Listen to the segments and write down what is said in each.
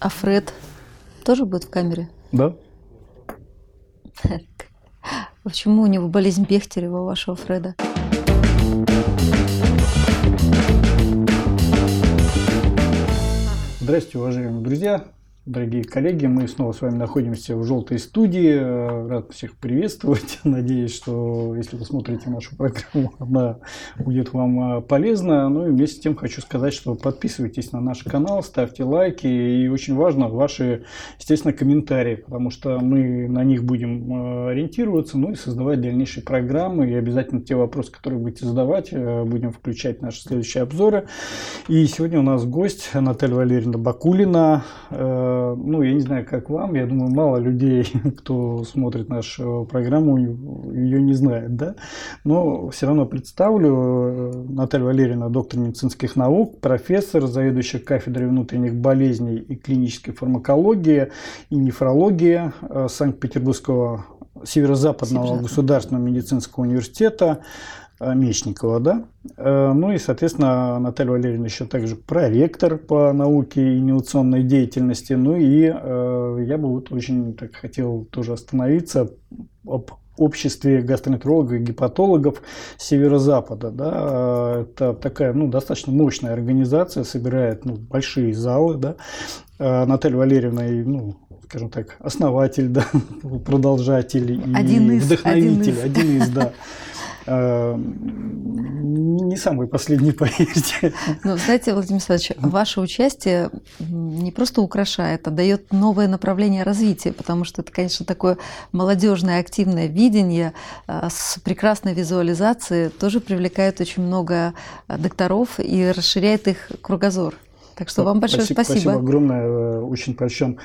А Фред тоже будет в камере? Да. Почему у него болезнь Бехтерева, у вашего Фреда? Здравствуйте, уважаемые друзья, дорогие коллеги. Мы снова с вами находимся в желтой студии. Рад всех приветствовать. Надеюсь, что если вы смотрите нашу программу, она будет вам а, полезна. Ну и вместе с тем хочу сказать, что подписывайтесь на наш канал, ставьте лайки. И очень важно ваши, естественно, комментарии, потому что мы на них будем а, ориентироваться, ну и создавать дальнейшие программы. И обязательно те вопросы, которые будете задавать, а, будем включать в наши следующие обзоры. И сегодня у нас гость Наталья Валерьевна Бакулина ну, я не знаю, как вам, я думаю, мало людей, кто смотрит нашу программу, ее не знает, да, но все равно представлю. Наталья Валерьевна, доктор медицинских наук, профессор, заведующая кафедрой внутренних болезней и клинической фармакологии и нефрологии э, Санкт-Петербургского Северо-Западного государственного медицинского университета, Э, Мечникова, да. Э, ну и, соответственно, Наталья Валерьевна еще также проректор по науке и инновационной деятельности. Ну и э, я бы вот очень так хотел тоже остановиться об обществе гастроэнтерологов и гепатологов Северо-Запада. Да. Это такая ну, достаточно мощная организация, собирает ну, большие залы. Да. Наталья Валерьевна, ну, скажем так, основатель, да, продолжатель один и из, вдохновитель, один из, один из да. Эм, не самый последний, поверьте. Ну, знаете, Владимир Александрович, ваше участие не просто украшает, а дает новое направление развития, потому что это, конечно, такое молодежное активное видение э, с прекрасной визуализацией тоже привлекает очень много э, докторов и расширяет их кругозор. Так что вам большое спасибо. Спасибо, спасибо огромное, э, очень польщен.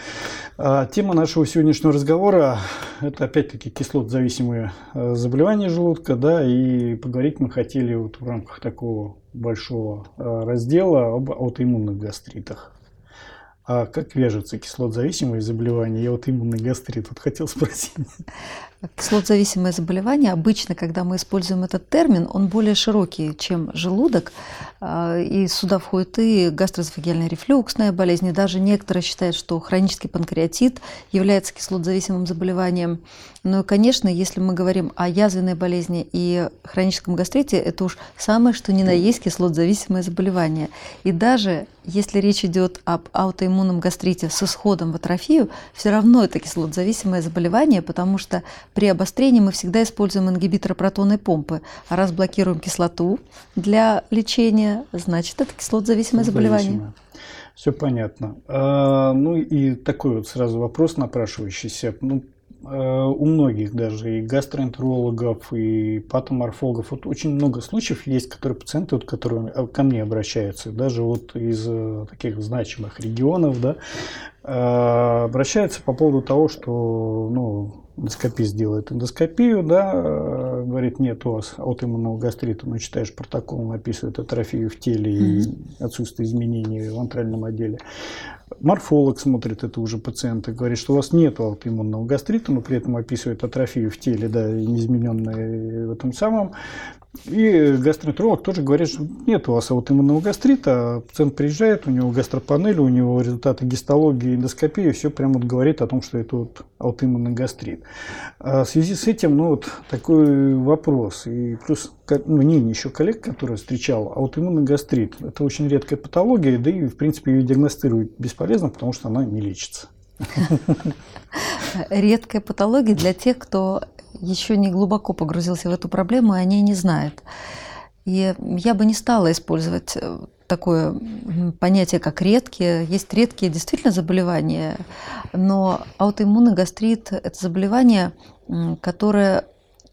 А, тема нашего сегодняшнего разговора – это опять-таки кислотозависимые э, заболевания желудка, да, и поговорить мы хотели вот в рамках такого большого э, раздела об аутоиммунных гастритах. А как вяжется кислотозависимые заболевания и аутоиммунный гастрит? Вот хотел спросить. Кислотозависимое заболевание, обычно, когда мы используем этот термин, он более широкий, чем желудок. А, и сюда входит и гастроэзофагиальная рефлюксная болезнь. И даже некоторые считают, что хронический панкреатит является кислотозависимым заболеванием. Ну и, конечно, если мы говорим о язвенной болезни и хроническом гастрите, это уж самое, что ни на есть кислотозависимое заболевание. И даже если речь идет об аутоиммунном гастрите с исходом в атрофию, все равно это кислотозависимое заболевание, потому что при обострении мы всегда используем ингибиторы протонной помпы. А раз блокируем кислоту для лечения, значит, это кислотозависимое заболевание. Все понятно. А, ну и такой вот сразу вопрос напрашивающийся. Ну, а, у многих даже и гастроэнтерологов, и патоморфологов вот очень много случаев есть, которые пациенты, вот, которые а, ко мне обращаются, даже вот из э, таких значимых регионов, да, а, обращаются по поводу того, что ну, эндоскопист делает эндоскопию, да, э, говорит, нет у вас аутоиммунного гастрита, но читаешь протокол, он описывает атрофию в теле и отсутствие изменений в антральном отделе. Морфолог смотрит это уже пациента, говорит, что у вас нет аутоиммунного гастрита, но при этом описывает атрофию в теле, да, неизмененные в этом самом. И гастроэнтеролог тоже говорит, что нет у вас аутоиммунного гастрита, пациент приезжает, у него гастропанель, у него результаты гистологии, эндоскопии, все прямо вот говорит о том, что это вот аутоиммунный гастрит. А в связи с этим, ну вот такой вопрос, и плюс ну, мнение еще коллег, которые встречал, аутоиммунный гастрит – это очень редкая патология, да и в принципе ее диагностировать бесполезно, потому что она не лечится. Редкая патология для тех, кто еще не глубоко погрузился в эту проблему, и они не знают. И я бы не стала использовать э, такое понятие, как редкие. Есть редкие действительно заболевания, но аутоиммунный гастрит – это заболевание, которое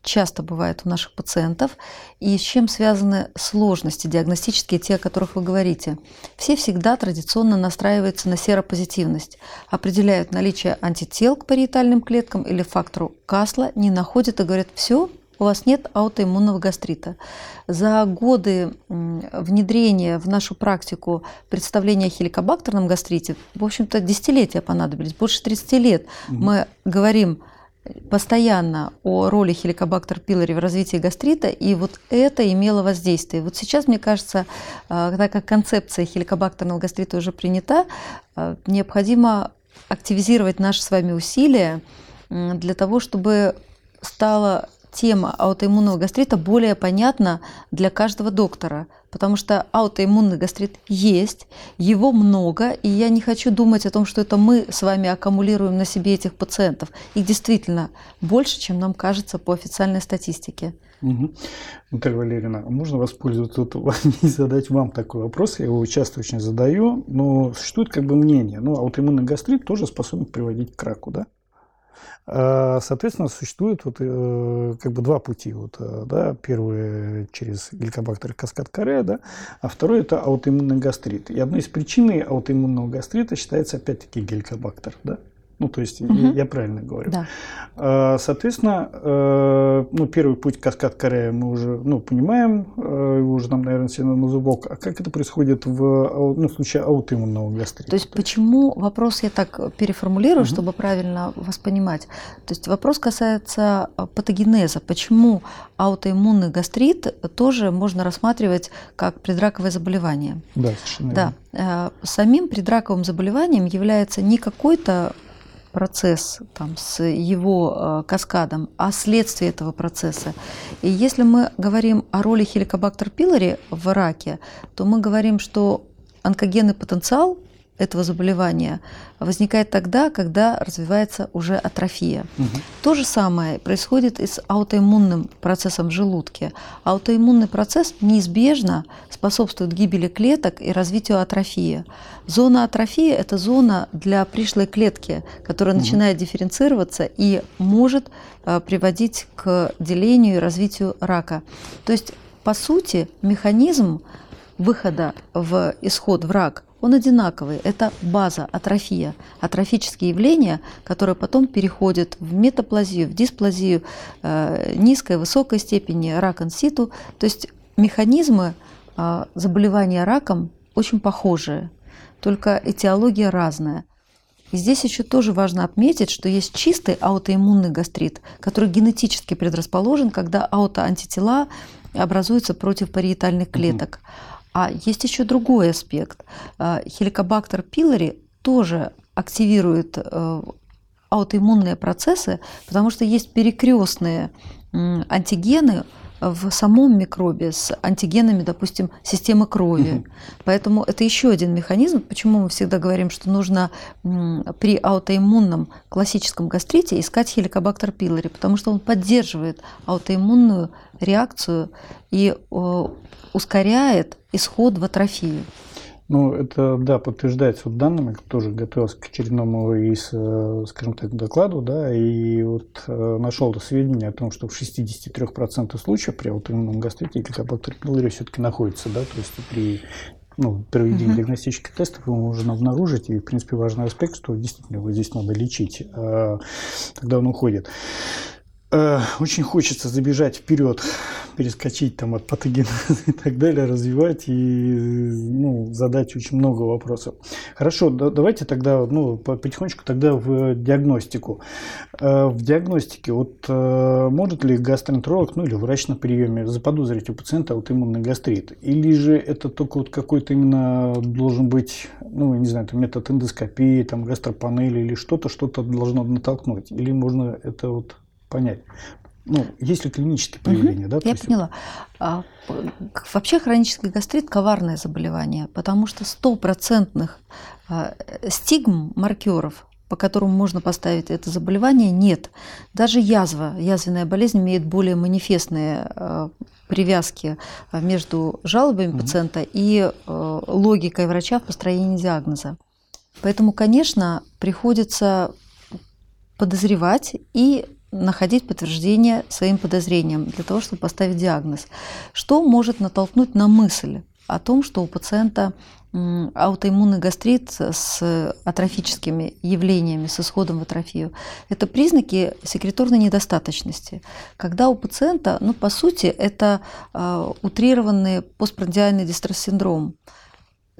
часто бывает у наших пациентов, и с чем связаны сложности диагностические, те, о которых вы говорите. Все всегда традиционно настраиваются на серопозитивность, определяют наличие антител к париетальным клеткам или фактору Касла, не находят и говорят, все, у вас нет аутоиммунного гастрита. За годы внедрения в нашу практику представления о хеликобактерном гастрите, в общем-то, десятилетия понадобились, больше 30 лет. Угу. Мы говорим постоянно о роли хеликобактер пилори в развитии гастрита, и вот это имело воздействие. Вот сейчас, мне кажется, э, так как концепция хеликобактерного гастрита уже принята, э, необходимо активизировать наши с вами усилия для того, чтобы стала тема аутоиммунного гастрита более понятна для каждого доктора, потому что аутоиммунный гастрит есть, его много, и я не хочу думать о том, что это мы с вами аккумулируем на себе этих пациентов. Их действительно больше, чем нам кажется по официальной статистике. Угу. Наталья Валерьевна, можно воспользоваться и задать вам такой вопрос? Я его часто очень задаю, но существует как бы мнение, ну, аутоиммунный гастрит тоже способен приводить к раку, да? А, соответственно, существует вот, э, как бы два пути. Вот, э, да, первый через геликобактер каскад каре, да, а второй это аутоиммунный гастрит. И одной из причин аутоиммунного гастрита считается опять-таки геликобактер. Да? Ну, то есть, угу. я, я правильно говорю. Да. А, соответственно, э, ну, первый путь каскад Корея мы уже ну, понимаем, э, его уже нам, наверное, все на зубок. А как это происходит в, ну, в случае аутоиммунного гастрита? То есть, почему вопрос я так переформулирую, угу. чтобы правильно вас понимать. То есть, вопрос касается э, патогенеза. Почему аутоиммунный гастрит тоже можно рассматривать как предраковое заболевание? Да, совершенно Да. Верно. Самим предраковым заболеванием является не какой-то процесс там, с его э, каскадом, а следствие этого процесса. И если мы говорим о роли хеликобактер пилори в раке, то мы говорим, что онкогенный потенциал этого заболевания возникает тогда, когда развивается уже атрофия. Угу. То же самое происходит и с аутоиммунным процессом в желудке. Аутоиммунный процесс неизбежно способствует гибели клеток и развитию атрофии. Зона атрофии – это зона для пришлой клетки, которая угу. начинает дифференцироваться и может э, приводить к делению и развитию рака. То есть, по сути, механизм выхода в исход в рак – он одинаковый. Это база, атрофия, атрофические явления, которые потом переходят в метаплазию, в дисплазию э, низкой, высокой степени, рак инситу. То есть механизмы э, заболевания раком очень похожие, только этиология разная. И здесь еще тоже важно отметить, что есть чистый аутоиммунный гастрит, который генетически предрасположен, когда аутоантитела образуются против париетальных клеток. Угу. А есть еще другой аспект. А, хеликобактер пилори тоже активирует э, аутоиммунные процессы, потому что есть перекрестные антигены в самом микробе с антигенами, допустим, системы крови. Угу. Поэтому это еще один механизм, почему мы всегда говорим, что нужно при аутоиммунном классическом гастрите искать хеликобактер пилори, потому что он поддерживает аутоиммунную реакцию и ускоряет исход в атрофию. Ну, это, да, подтверждается вот данными, тоже готовился к очередному из, э, скажем так, докладу, да, и вот э, нашел сведения о том, что в 63% случаев при аутоиммунном гастрите геликобактер пилори все-таки находится, да, то есть при ну, проведении uh-huh. диагностических тестов его можно обнаружить, и, в принципе, важный аспект, что действительно его здесь надо лечить, а, тогда он уходит. Э, очень хочется забежать вперед, перескочить там от патогенеза и так далее, развивать и ну, задать очень много вопросов. Хорошо, да, давайте тогда ну, потихонечку тогда в диагностику. Э, в диагностике вот э, может ли гастроэнтеролог, ну или врач на приеме заподозрить у пациента аутоиммунный гастрит? Или же это только вот какой-то именно должен быть, ну, не знаю, там метод эндоскопии, там гастропанели или что-то, что-то должно натолкнуть? Или можно это вот понять. Ну, есть ли клинические проявления, угу, да? Я поняла. А, вообще хронический гастрит – коварное заболевание, потому что стопроцентных а, стигм, маркеров, по которым можно поставить это заболевание, нет. Даже язва, язвенная болезнь имеет более манифестные а, привязки между жалобами угу. пациента и логикой врача в построении диагноза. Поэтому, конечно, приходится подозревать и находить подтверждение своим подозрениям для того, чтобы поставить диагноз. Что может натолкнуть на мысль о том, что у пациента аутоиммунный гастрит с атрофическими явлениями, с исходом в атрофию. Это признаки секреторной недостаточности. Когда у пациента, ну, по сути, это э, утрированный постпрандиальный дистресс-синдром.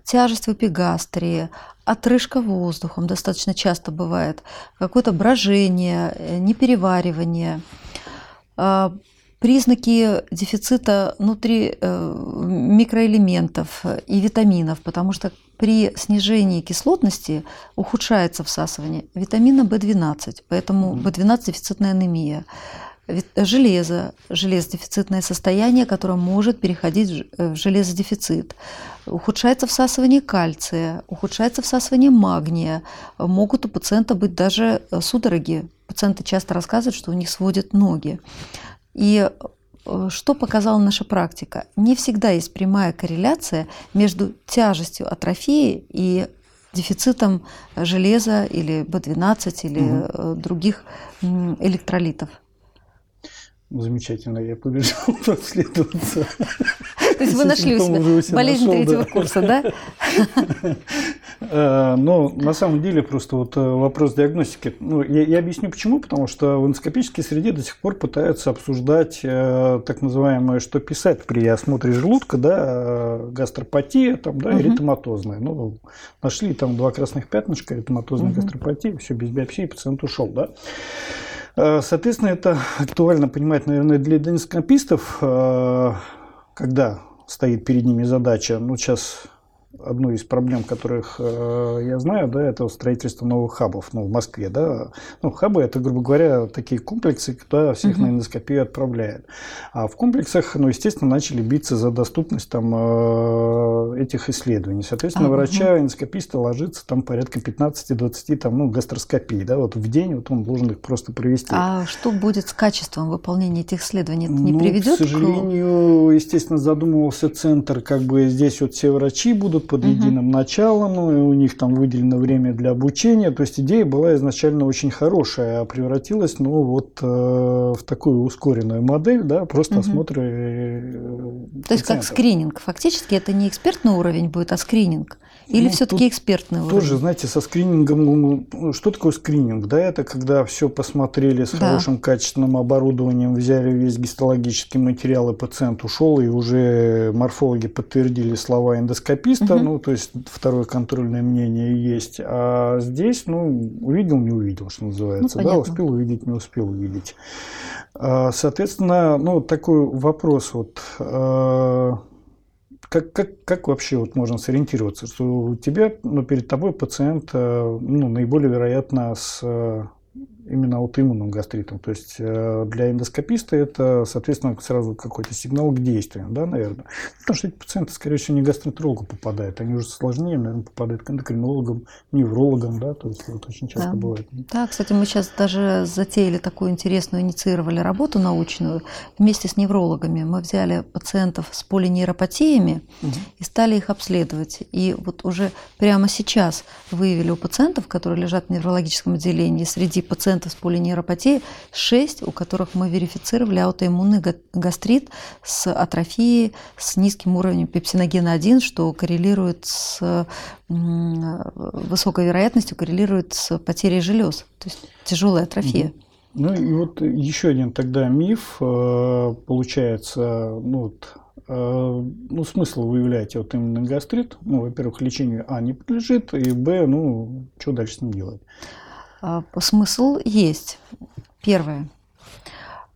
Тяжесть в эпигастрии, отрыжка воздухом достаточно часто бывает, какое-то брожение, э, непереваривание, а, признаки дефицита внутри э, микроэлементов и витаминов, потому что при снижении кислотности ухудшается всасывание витамина В12, поэтому В12 дефицитная анемия железо, железодефицитное состояние, которое может переходить в железодефицит. Ухудшается всасывание кальция, ухудшается всасывание магния. Могут у пациента быть даже судороги. Пациенты часто рассказывают, что у них сводят ноги. И э, что показала наша практика? Не всегда есть прямая корреляция между тяжестью атрофии и дефицитом железа или B12 или угу. других электролитов. Замечательно, я побежал обследоваться. То есть вы нашли у себя болезнь третьего курса, да? Э, но на самом деле просто вот э, вопрос диагностики. Ну, я, я объясню почему. Потому что в эндоскопической среде до сих пор пытаются обсуждать э, так называемое, что писать при осмотре желудка, да, гастропатия, там, да, эритематозная. Ну, нашли там два красных пятнышка, эритематозная гастропатия, все без биопсии, пациент ушел, да. Э, соответственно, это актуально понимать, наверное, для эндоскопистов, э, когда стоит перед ними задача, ну, сейчас одну из проблем, которых э, я знаю, да, это строительство новых хабов ну, в Москве. Да. Ну, хабы – это, грубо говоря, такие комплексы, куда всех uh-huh. на эндоскопию отправляют. А в комплексах, ну, естественно, начали биться за доступность там, э, этих исследований. Соответственно, uh-huh. врача, эндоскописта ложится там порядка 15-20 там, ну, гастроскопий. Да, вот в день вот он должен их просто провести. А что будет с качеством выполнения этих исследований? Это не ну, приведет к сожалению, к... естественно, задумывался центр, как бы здесь вот все врачи будут под угу. единым началом, ну, и у них там выделено время для обучения. То есть идея была изначально очень хорошая, а превратилась ну, вот, э, в такую ускоренную модель, да, просто угу. осмотры. Э, То есть как скрининг. Фактически это не экспертный уровень будет, а скрининг. Или ну, все-таки экспертный уровень? Тоже, знаете, со скринингом, ну, что такое скрининг? Да, это когда все посмотрели с да. хорошим качественным оборудованием, взяли весь гистологический материал, и пациент ушел, и уже морфологи подтвердили слова эндоскописта, угу. ну, то есть второе контрольное мнение есть. А здесь, ну, увидел, не увидел, что называется. Ну, да, успел увидеть, не успел увидеть. А, соответственно, ну, такой вопрос вот а, как, как, как вообще вот можно сориентироваться, что у тебя, ну, перед тобой пациент, э, ну, наиболее вероятно с э, именно аутоиммунным гастритом. То есть э, для эндоскописта это, соответственно, сразу какой-то сигнал к действию, да, наверное. Потому что эти пациенты, скорее всего, не гастроэнтерологу попадают, они уже сложнее, наверное, попадают к эндокринологам, неврологам, да, то есть это очень часто да. бывает. Да, кстати, мы сейчас даже затеяли такую интересную, инициировали работу научную вместе с неврологами. Мы взяли пациентов с полинейропатиями угу. и стали их обследовать. И вот уже прямо сейчас выявили у пациентов, которые лежат в неврологическом отделении, среди пациентов пациентов с полинейропатией, 6, у которых мы верифицировали аутоиммунный гастрит с атрофией, с низким уровнем пепсиногена-1, что коррелирует с высокой вероятностью, коррелирует с потерей желез, то есть тяжелая атрофия. Ну и вот еще один тогда миф э, получается, ну вот э, ну, смысл вы являете вот именно гастрит. Ну, во-первых, лечению А не подлежит, и Б, ну, что дальше с ним делать? А, смысл есть. Первое.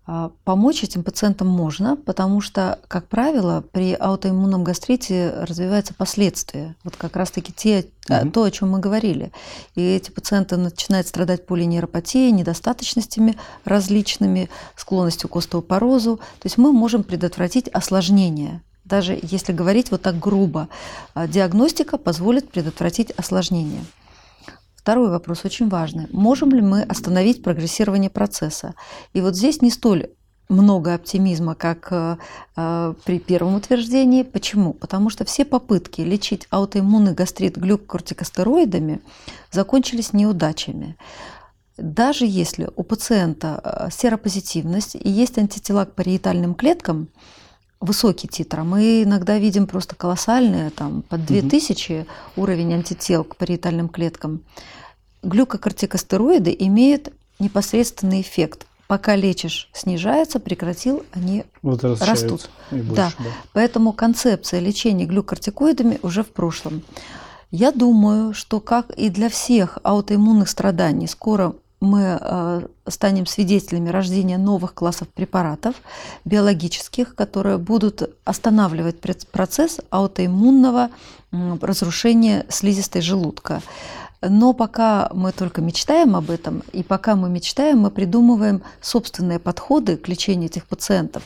А, помочь этим пациентам можно, потому что, как правило, при аутоиммунном гастрите развиваются последствия. Вот как раз-таки те, угу. то, о чем мы говорили. И эти пациенты начинают страдать полинейропатией, недостаточностями различными, склонностью к остеопорозу. То есть мы можем предотвратить осложнения. Даже если говорить вот так грубо, диагностика позволит предотвратить осложнения. Второй вопрос очень важный. Можем ли мы остановить прогрессирование процесса? И вот здесь не столь много оптимизма, как э, э, при первом утверждении. Почему? Потому что все попытки лечить аутоиммунный гастрит глюкокортикостероидами закончились неудачами. Даже если у пациента э, серопозитивность и есть антитела к париетальным клеткам, высокий титр. А мы иногда видим просто колоссальные, там, под 2000 угу. уровень антител к париетальным клеткам. Глюкокортикостероиды имеют непосредственный эффект пока лечишь, снижается, прекратил, они растут. Больше, да. да. Поэтому концепция лечения глюкортикоидами уже в прошлом. Я думаю, что как и для всех аутоиммунных страданий, скоро мы э, станем свидетелями рождения новых классов препаратов биологических, которые будут останавливать процесс аутоиммунного разрушения слизистой желудка. Но пока мы только мечтаем об этом, и пока мы мечтаем, мы придумываем собственные подходы к лечению этих пациентов.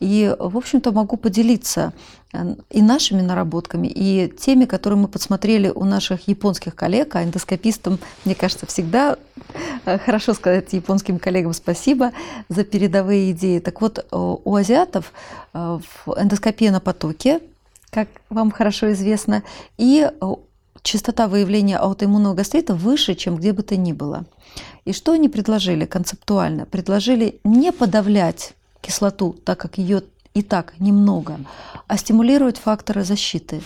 И, в общем-то, могу поделиться э, и нашими наработками, и теми, которые мы подсмотрели у наших японских коллег, а эндоскопистам, мне кажется, всегда э, хорошо сказать японским коллегам спасибо за передовые идеи. Так вот, у азиатов э, эндоскопия на потоке, как вам хорошо известно, и частота выявления аутоиммунного гастрита выше, чем где бы то ни было. И что они предложили концептуально? Предложили не подавлять кислоту, так как ее и так немного, а стимулировать факторы защиты.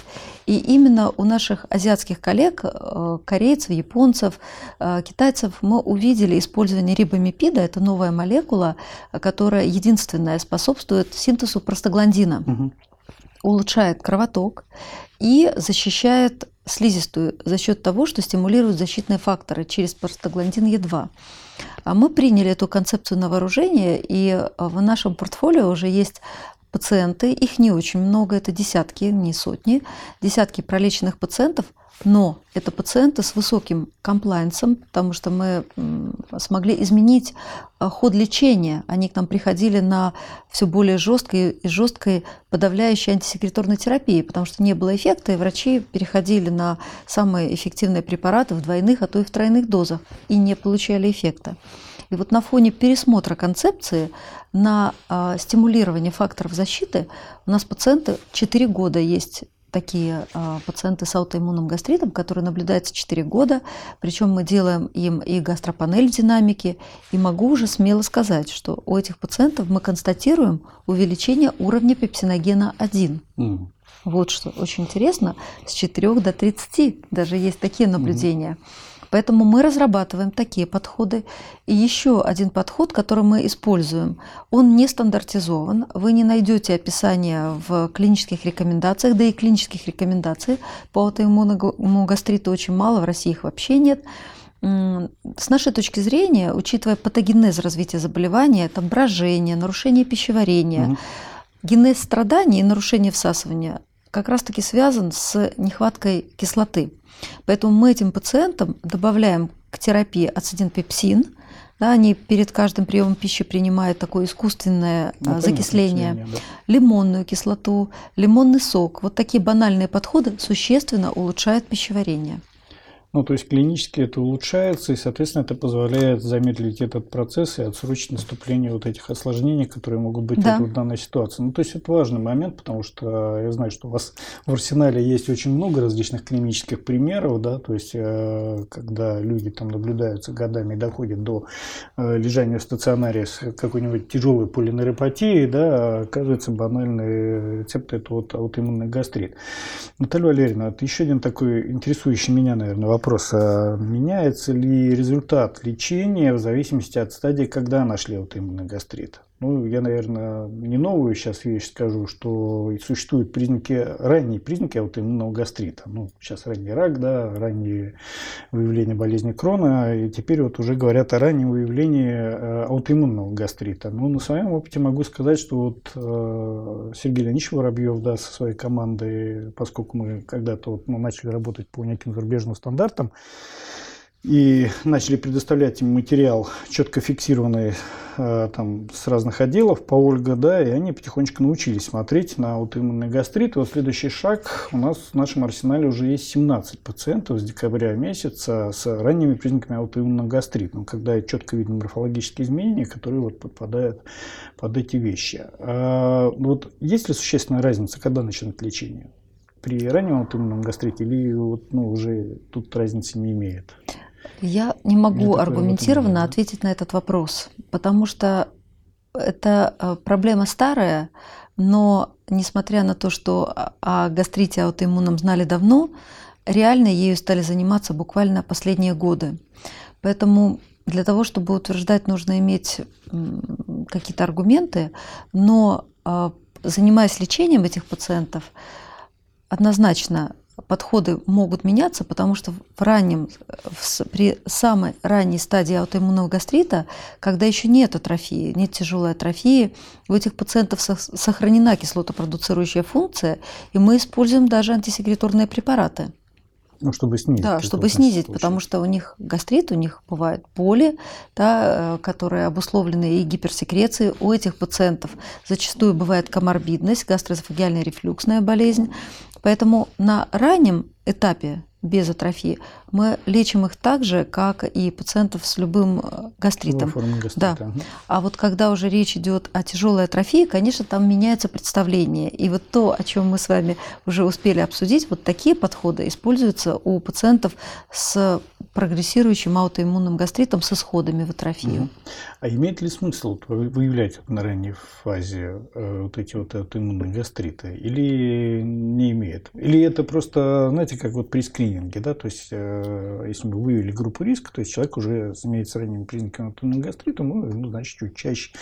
И именно у наших азиатских коллег, э, корейцев, японцев, э, китайцев, мы увидели использование рибомипида. Это новая молекула, которая единственная способствует синтезу простагландина. Угу. Улучшает кровоток и защищает слизистую за счет того, что стимулируют защитные факторы через простагландин Е2. А мы приняли эту концепцию на вооружение, и а, в нашем портфолио уже есть пациенты, их не очень много, это десятки, не сотни, десятки пролеченных пациентов – но это пациенты с высоким комплайнсом, потому что мы смогли изменить а, ход лечения. Они к нам приходили на все более жесткой и жесткой подавляющей антисекреторной терапии, потому что не было эффекта, и врачи переходили на самые эффективные препараты в двойных, а то и в тройных дозах, и не получали эффекта. И вот на фоне пересмотра концепции на э, стимулирование факторов защиты у нас пациенты 4 года есть такие а, пациенты с аутоиммунным гастритом, которые наблюдаются 4 года, причем мы делаем им и гастропанель динамики, и могу уже смело сказать, что у этих пациентов мы констатируем увеличение уровня пепсиногена 1. Mm. Вот что очень интересно, с 4 до 30 даже есть такие наблюдения. Mm. Поэтому мы разрабатываем такие подходы. И еще один подход, который мы используем, он не стандартизован. Вы не найдете описания в клинических рекомендациях, да и клинических рекомендаций по аутоиммунному гастриту очень мало, в России их вообще нет. С нашей точки зрения, учитывая патогенез развития заболевания, это брожение, нарушение пищеварения, угу. генез страданий и нарушение всасывания как раз-таки связан с нехваткой кислоты. Поэтому мы этим пациентам добавляем к терапии ацидин-пепсин. Да, они перед каждым приемом пищи принимают такое искусственное ну, закисление, да. лимонную кислоту, лимонный сок. Вот такие банальные подходы существенно улучшают пищеварение. Ну, то есть клинически это улучшается, и, соответственно, это позволяет замедлить этот процесс и отсрочить наступление вот этих осложнений, которые могут быть да. в данной ситуации. Ну, то есть это важный момент, потому что я знаю, что у вас в арсенале есть очень много различных клинических примеров, да, то есть э, когда люди там наблюдаются годами и доходят до э, лежания в стационаре с какой-нибудь тяжелой полинeuропатией, да, оказывается банальный рецепт это вот аутоиммунный гастрит. Наталья Валерьевна, это еще один такой интересующий меня, наверное, вопрос вопрос, а меняется ли результат лечения в зависимости от стадии, когда нашли аутоиммунный гастрит? Ну, я, наверное, не новую сейчас вещь скажу, что существуют признаки, ранние признаки аутоиммунного гастрита. Ну, сейчас ранний рак, да, раннее выявление болезни Крона, и теперь вот уже говорят о раннем выявлении э, аутоиммунного гастрита. Ну, на своем опыте могу сказать, что вот э, Сергей Леонидович Воробьев, да, со своей командой, поскольку мы когда-то вот, мы начали работать по неким зарубежным стандартам, и начали предоставлять им материал, четко фиксированный э, там, с разных отделов по Ольга, да, и они потихонечку научились смотреть на аутоиммунный гастрит. И вот следующий шаг, у нас в нашем арсенале уже есть 17 пациентов с декабря месяца с ранними признаками аутоиммунного гастрита, ну, когда четко видны морфологические изменения, которые вот подпадают под эти вещи. А, вот есть ли существенная разница, когда начинать лечение? При раннем аутоиммунном гастрите или вот, ну, уже тут разницы не имеет? Я не могу аргументированно ответить на этот вопрос, потому что это э, проблема старая, но несмотря на то, что о гастрите аутоиммунном знали давно, реально ею стали заниматься буквально последние годы. Поэтому для того, чтобы утверждать, нужно иметь какие-то аргументы, но а, занимаясь лечением этих пациентов, однозначно подходы могут меняться, потому что в раннем, в, при самой ранней стадии аутоиммунного гастрита, когда еще нет атрофии, нет тяжелой атрофии, у этих пациентов сохранена кислотопродуцирующая функция, и мы используем даже антисекреторные препараты. Ну, чтобы снизить. Да, чтобы снизить, случае. потому что у них гастрит, у них бывают боли, да, э, которые обусловлены и гиперсекрецией. У этих пациентов зачастую бывает коморбидность, гастроэзофагиальная рефлюксная болезнь. Поэтому на раннем этапе без атрофии, мы лечим их так же, как и пациентов с любым э, гастритом. гастрита. Да. А вот когда уже речь идет о тяжелой атрофии, конечно, там меняется представление. И вот то, о чем мы с вами уже успели обсудить, вот такие подходы используются у пациентов с прогрессирующим аутоиммунным гастритом с исходами в атрофию. А имеет ли смысл выявлять на ранней фазе э, вот эти вот аутоиммунные гастриты? Или не имеет? Или это просто, знаете, как вот при скрининге, да, то есть э, если мы выявили группу риска, то есть человек уже имеет с ранними признаками аутоиммунного гастрита, мы, ну, значит, чуть чаще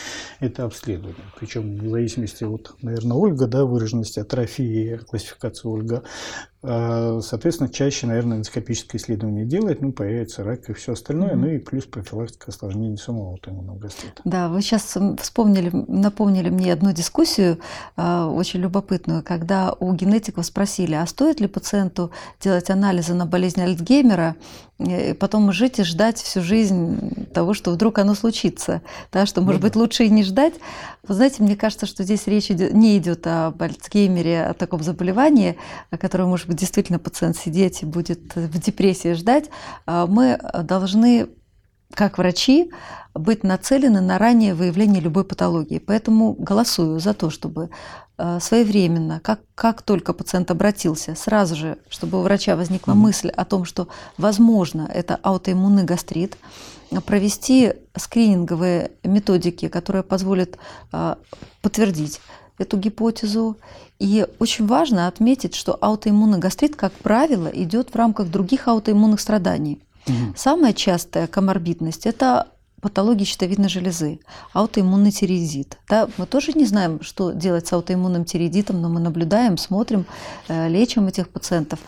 это обследуем. Причем в зависимости от, наверное, Ольга, да, выраженности атрофии, классификации Ольга, соответственно, чаще, наверное, эндоскопическое исследование делать, ну, появится рак и все остальное, mm-hmm. ну и плюс профилактика осложнений самого аутоиммунного гастрита. Да, вы сейчас вспомнили, напомнили мне одну дискуссию э, очень любопытную, когда у генетиков спросили, а стоит ли пациенту делать анализы на болезнь Альцгеймера, и потом жить и ждать всю жизнь того, что вдруг оно случится, да, что, может ну, быть, лучше и не ждать. Вы знаете, мне кажется, что здесь речь идет, не идет о Альцгеймере, о таком заболевании, о котором, может быть, действительно пациент сидеть и будет в депрессии ждать. А мы должны как врачи быть нацелены на раннее выявление любой патологии. Поэтому голосую за то, чтобы э, своевременно, как, как только пациент обратился, сразу же, чтобы у врача возникла мысль о том, что, возможно, это аутоиммунный гастрит, провести скрининговые методики, которые позволят э, подтвердить эту гипотезу. И очень важно отметить, что аутоиммунный гастрит, как правило, идет в рамках других аутоиммунных страданий. Угу. Самая частая коморбидность – это патологии щитовидной железы, аутоиммунный тиреидит. Да, мы тоже не знаем, что делать с аутоиммунным тиреидитом, но мы наблюдаем, смотрим, э, лечим этих пациентов.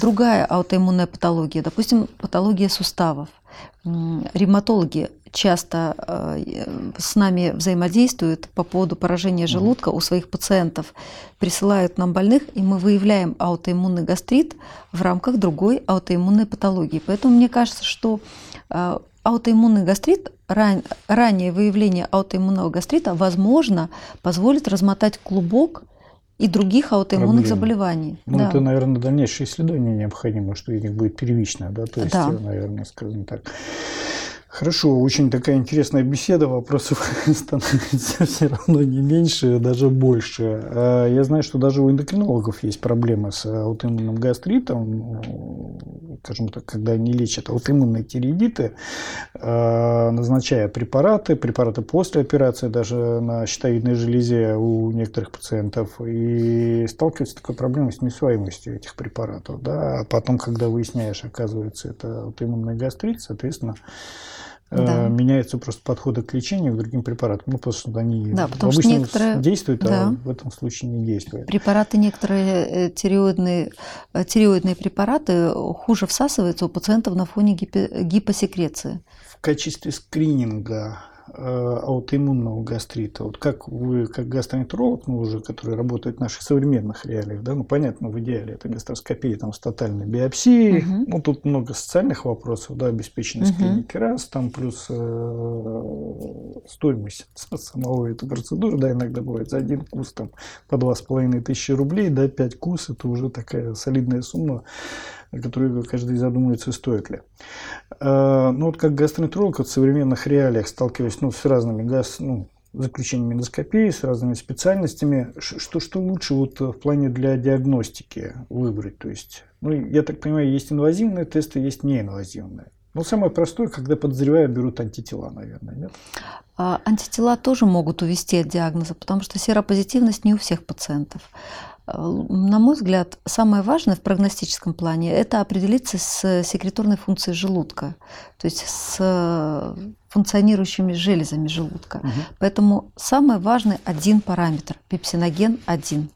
Другая аутоиммунная патология, допустим, патология суставов. Ревматологи часто э, с нами взаимодействуют по поводу поражения желудка у своих пациентов, присылают нам больных, и мы выявляем аутоиммунный гастрит в рамках другой аутоиммунной патологии. Поэтому мне кажется, что э, аутоиммунный гастрит, ран, раннее выявление аутоиммунного гастрита, возможно, позволит размотать клубок и других аутоиммунных Проблем. заболеваний. Ну, да. это, наверное, дальнейшее исследование необходимо, что у них будет первичное, да, то есть, да. наверное, скажем так. Хорошо, очень такая интересная беседа, вопросов становится все равно не меньше, даже больше. А я знаю, что даже у эндокринологов есть проблемы с аутоиммунным гастритом, скажем так, когда они лечат аутоиммунные тиреидиты, а, назначая препараты, препараты после операции даже на щитовидной железе у некоторых пациентов, и сталкиваются с такой проблемой с неусвоимостью этих препаратов. Да? А потом, когда выясняешь, оказывается, это аутоиммунный гастрит, соответственно, Э, да. меняются просто подходы к лечению к другим препаратам. Ну, потому что они да, потому обычно что некоторые... действуют, да. а в этом случае не действуют. Препараты некоторые, э, тиреоидные, э, тиреоидные препараты хуже всасываются у пациентов на фоне гипосекреции. В качестве скрининга Э, аутоиммунного гастрита. Вот как вы, как гастроэнтеролог, ну, уже, который работает в наших современных реалиях, да, ну, понятно, в идеале это гастроскопия там, с тотальной биопсией, угу. ну, тут много социальных вопросов, да, обеспеченность угу. клиники раз, там плюс э, стоимость самого этой процедуры, да, иногда бывает за один курс там по два с половиной тысячи рублей, да, пять курс, это уже такая солидная сумма о которой каждый задумывается, стоит ли. А, ну вот как гастроэнтеролог вот в современных реалиях сталкиваюсь ну, с разными газ, ну, заключениями эндоскопии, с разными специальностями. Что, что лучше вот в плане для диагностики выбрать? То есть, ну, я так понимаю, есть инвазивные тесты, есть неинвазивные. Ну, самое простое, когда подозревая, берут антитела, наверное, нет? А, антитела тоже могут увести от диагноза, потому что серопозитивность не у всех пациентов. На мой взгляд, самое важное в прогностическом плане – это определиться с секреторной функцией желудка, то есть с функционирующими железами желудка. Угу. Поэтому самый важный один параметр – пепсиноген 1.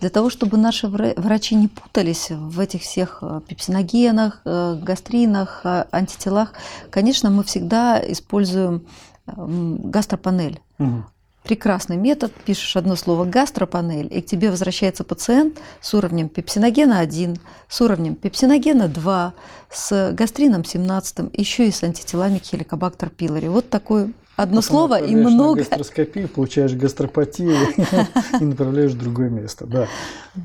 Для того, чтобы наши врачи не путались в этих всех э, пепсиногенах, э, гастринах, э, антителах, конечно, мы всегда используем гастропанель. Угу. Прекрасный метод. Пишешь одно слово гастропанель, и к тебе возвращается пациент с уровнем пепсиногена 1, с уровнем пепсиногена 2, с гастрином 17, еще и с антителами хеликобактер пилори. Вот такой одно Потом слово и много. гастроскопию, получаешь гастропатию и направляешь в другое место. Да,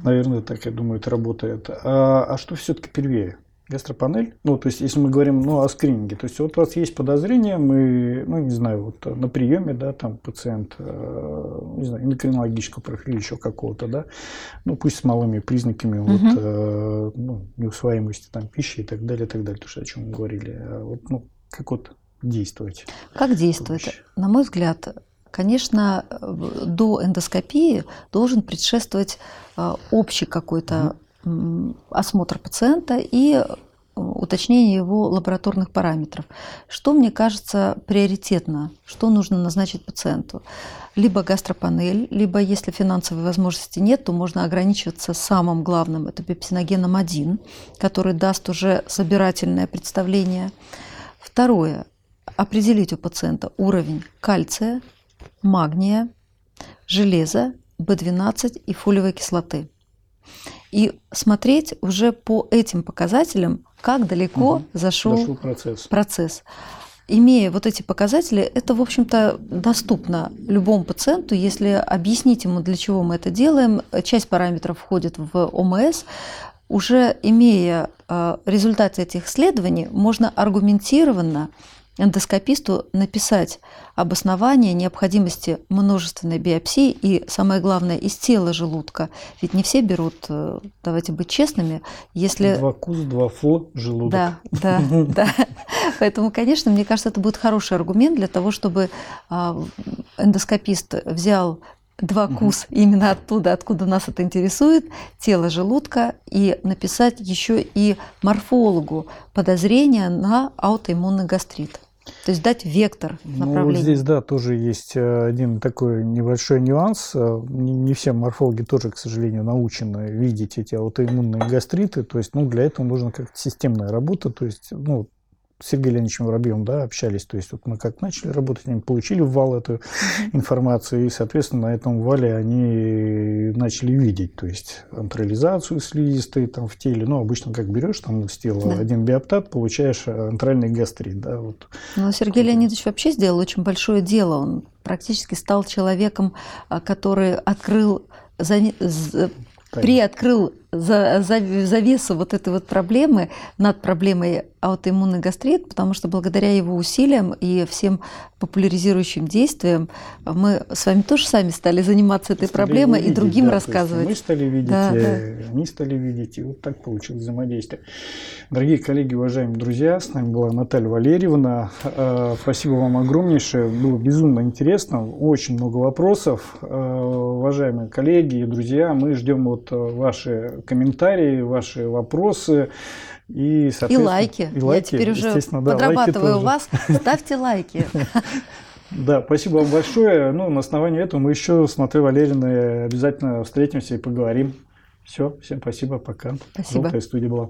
наверное, так, я думаю, это работает. А, а что все-таки первее? Гастропанель? Ну, то есть, если мы говорим ну, о скрининге, то есть, вот у вас есть подозрение, мы, ну, не знаю, вот на приеме, да, там пациент, э, не знаю, эндокринологического профиля, еще какого-то, да, ну, пусть с малыми признаками угу. вот, э, ну, неусвоимости там пищи и так далее, и так далее, то, что о чем мы говорили. А вот, ну, как вот действовать? Как действовать? Проще? На мой взгляд, конечно, до эндоскопии должен предшествовать э, общий какой-то осмотр пациента и уточнение его лабораторных параметров. Что, мне кажется, приоритетно, что нужно назначить пациенту? Либо гастропанель, либо, если финансовой возможности нет, то можно ограничиваться самым главным, это пепсиногеном 1, который даст уже собирательное представление. Второе, определить у пациента уровень кальция, магния, железа, B12 и фолиевой кислоты и смотреть уже по этим показателям, как далеко угу. зашел, зашел процесс. процесс. Имея вот эти показатели, это, в общем-то, доступно любому пациенту, если объяснить ему, для чего мы это делаем. Часть параметров входит в ОМС. Уже имея э, результаты этих исследований, можно аргументированно эндоскописту написать обоснование необходимости множественной биопсии и, самое главное, из тела желудка. Ведь не все берут, э, давайте быть честными, если... Два кус, два фо, желудок. Да, да, да. Поэтому, конечно, мне кажется, это будет хороший аргумент для того, чтобы а, эндоскопист взял два кус угу. именно оттуда, откуда нас это интересует, тело желудка, и написать еще и морфологу подозрения на аутоиммунный гастрит. То есть дать вектор направления. Ну, вот здесь, да, тоже есть э, один такой небольшой нюанс. Э, не все морфологи тоже, к сожалению, научены видеть эти аутоиммунные гастриты. То есть, ну, для этого нужна как-то системная работа. То есть, ну, Сергеем Леонидовичем Воробьевым да, общались. То есть вот мы как начали работать, они получили в вал эту информацию, и, соответственно, на этом вале они начали видеть, то есть антрализацию слизистой там в теле. Ну, обычно как берешь там с тела да. один биоптат, получаешь э, антральный гастрит. Да, вот. Ну, Сергей Леонидович вообще сделал очень большое дело. Он практически стал человеком, а, который открыл приоткрыл за, за, завесу вот этой вот проблемы над проблемой аутоиммунный гастрит, потому что благодаря его усилиям и всем популяризирующим действиям мы с вами тоже сами стали заниматься этой стали проблемой видеть, и другим да, рассказывать. Мы стали видеть, да, э, да. они стали видеть, и вот так получилось взаимодействие. Дорогие коллеги, уважаемые друзья, с нами была Наталья Валерьевна. Э, спасибо вам огромнейшее, было безумно интересно, очень много вопросов. Э, уважаемые коллеги и друзья, мы ждем вот ваши комментарии, ваши вопросы. И, и лайки. И лайки. Я теперь уже да, подрабатываю у вас. Ставьте лайки. Да, спасибо вам большое. Ну, на основании этого мы еще с Матой Валериной обязательно встретимся и поговорим. Все, всем спасибо, пока. Спасибо. Желтая студия была.